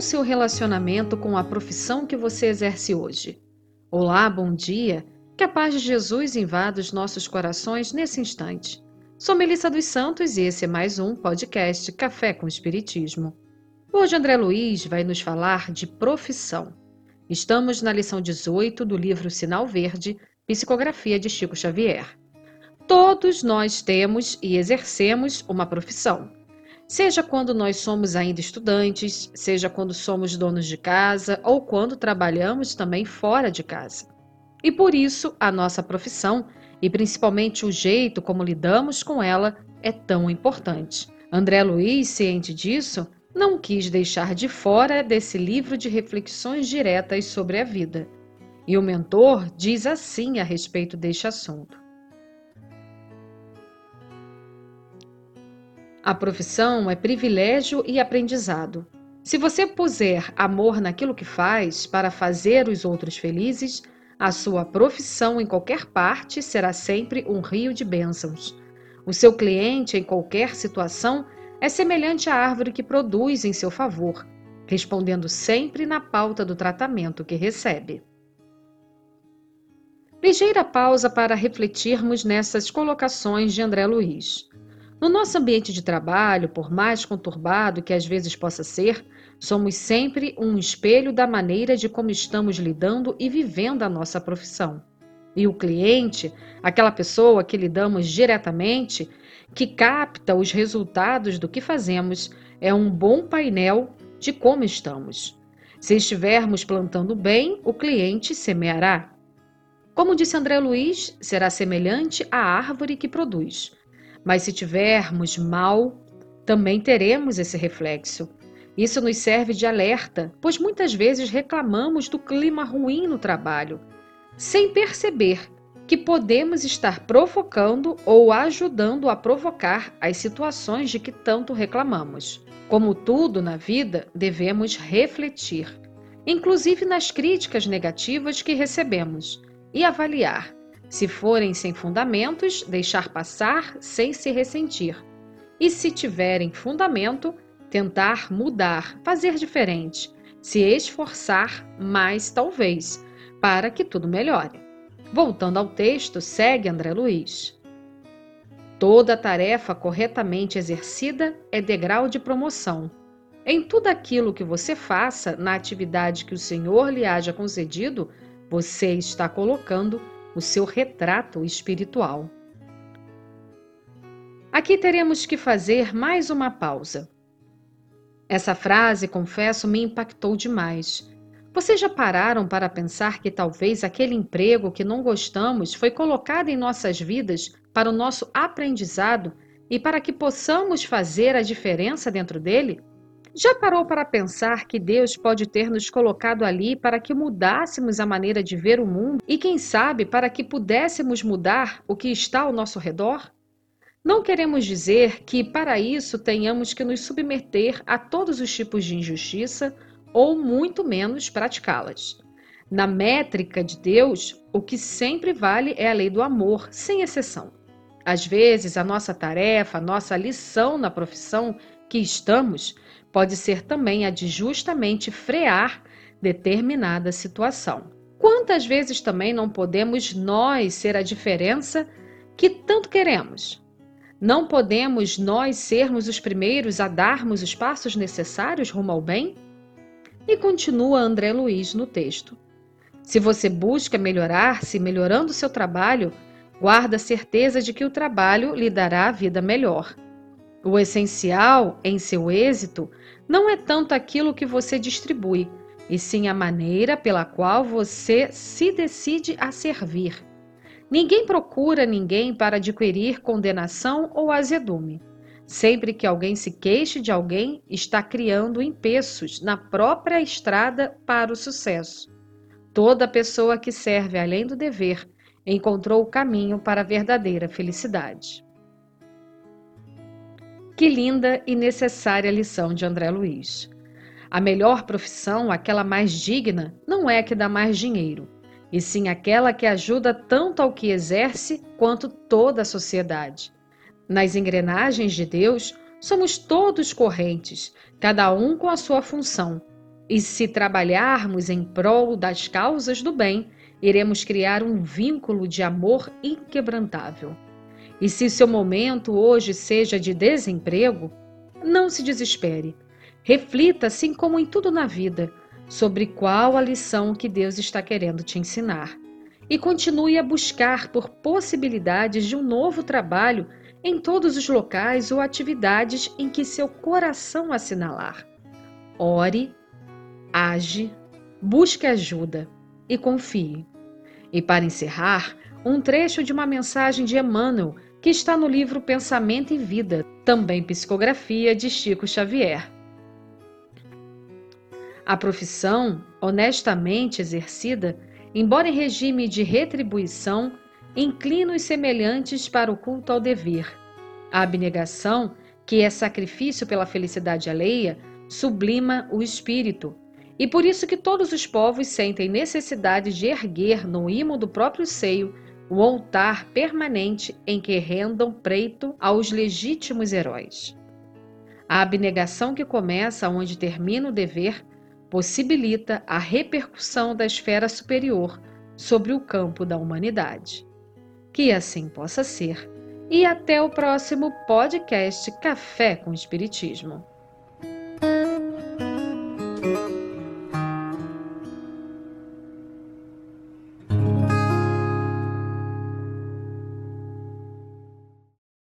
o seu relacionamento com a profissão que você exerce hoje? Olá, bom dia. Que a paz de Jesus invada os nossos corações nesse instante. Sou Melissa dos Santos e esse é mais um podcast Café com Espiritismo. Hoje André Luiz vai nos falar de profissão. Estamos na lição 18 do livro Sinal Verde, Psicografia de Chico Xavier. Todos nós temos e exercemos uma profissão. Seja quando nós somos ainda estudantes, seja quando somos donos de casa ou quando trabalhamos também fora de casa. E por isso a nossa profissão, e principalmente o jeito como lidamos com ela, é tão importante. André Luiz, ciente disso, não quis deixar de fora desse livro de reflexões diretas sobre a vida. E o mentor diz assim a respeito deste assunto. A profissão é privilégio e aprendizado. Se você puser amor naquilo que faz para fazer os outros felizes, a sua profissão em qualquer parte será sempre um rio de bênçãos. O seu cliente, em qualquer situação, é semelhante à árvore que produz em seu favor, respondendo sempre na pauta do tratamento que recebe. Ligeira pausa para refletirmos nessas colocações de André Luiz. No nosso ambiente de trabalho, por mais conturbado que às vezes possa ser, somos sempre um espelho da maneira de como estamos lidando e vivendo a nossa profissão. E o cliente, aquela pessoa que lidamos diretamente, que capta os resultados do que fazemos, é um bom painel de como estamos. Se estivermos plantando bem, o cliente semeará. Como disse André Luiz, será semelhante à árvore que produz. Mas se tivermos mal, também teremos esse reflexo. Isso nos serve de alerta, pois muitas vezes reclamamos do clima ruim no trabalho, sem perceber que podemos estar provocando ou ajudando a provocar as situações de que tanto reclamamos. Como tudo na vida, devemos refletir, inclusive nas críticas negativas que recebemos, e avaliar se forem sem fundamentos, deixar passar sem se ressentir. E se tiverem fundamento, tentar mudar, fazer diferente, se esforçar mais, talvez, para que tudo melhore. Voltando ao texto, segue André Luiz. Toda tarefa corretamente exercida é degrau de promoção. Em tudo aquilo que você faça, na atividade que o Senhor lhe haja concedido, você está colocando o seu retrato espiritual. Aqui teremos que fazer mais uma pausa. Essa frase, confesso, me impactou demais. Vocês já pararam para pensar que talvez aquele emprego que não gostamos foi colocado em nossas vidas para o nosso aprendizado e para que possamos fazer a diferença dentro dele? Já parou para pensar que Deus pode ter nos colocado ali para que mudássemos a maneira de ver o mundo e, quem sabe, para que pudéssemos mudar o que está ao nosso redor? Não queremos dizer que, para isso, tenhamos que nos submeter a todos os tipos de injustiça ou, muito menos, praticá-las. Na métrica de Deus, o que sempre vale é a lei do amor, sem exceção. Às vezes, a nossa tarefa, a nossa lição na profissão que estamos pode ser também a de justamente frear determinada situação. Quantas vezes também não podemos nós ser a diferença que tanto queremos? Não podemos nós sermos os primeiros a darmos os passos necessários rumo ao bem? E continua André Luiz no texto. Se você busca melhorar-se melhorando seu trabalho, guarda certeza de que o trabalho lhe dará a vida melhor. O essencial em seu êxito não é tanto aquilo que você distribui, e sim a maneira pela qual você se decide a servir. Ninguém procura ninguém para adquirir condenação ou azedume. Sempre que alguém se queixe de alguém, está criando empeços na própria estrada para o sucesso. Toda pessoa que serve além do dever encontrou o caminho para a verdadeira felicidade. Que linda e necessária lição de André Luiz. A melhor profissão, aquela mais digna, não é a que dá mais dinheiro, e sim aquela que ajuda tanto ao que exerce quanto toda a sociedade. Nas engrenagens de Deus, somos todos correntes, cada um com a sua função, E se trabalharmos em prol das causas do bem, iremos criar um vínculo de amor inquebrantável. E se seu momento hoje seja de desemprego, não se desespere. Reflita, assim como em tudo na vida, sobre qual a lição que Deus está querendo te ensinar. E continue a buscar por possibilidades de um novo trabalho em todos os locais ou atividades em que seu coração assinalar. Ore, age, busque ajuda e confie. E para encerrar, um trecho de uma mensagem de Emmanuel que está no livro Pensamento e Vida, também psicografia de Chico Xavier. A profissão, honestamente exercida, embora em regime de retribuição, inclina os semelhantes para o culto ao dever. A abnegação, que é sacrifício pela felicidade alheia, sublima o espírito. E por isso que todos os povos sentem necessidade de erguer no imo do próprio seio o altar permanente em que rendam preito aos legítimos heróis. A abnegação que começa onde termina o dever possibilita a repercussão da esfera superior sobre o campo da humanidade. Que assim possa ser. E até o próximo podcast Café com Espiritismo.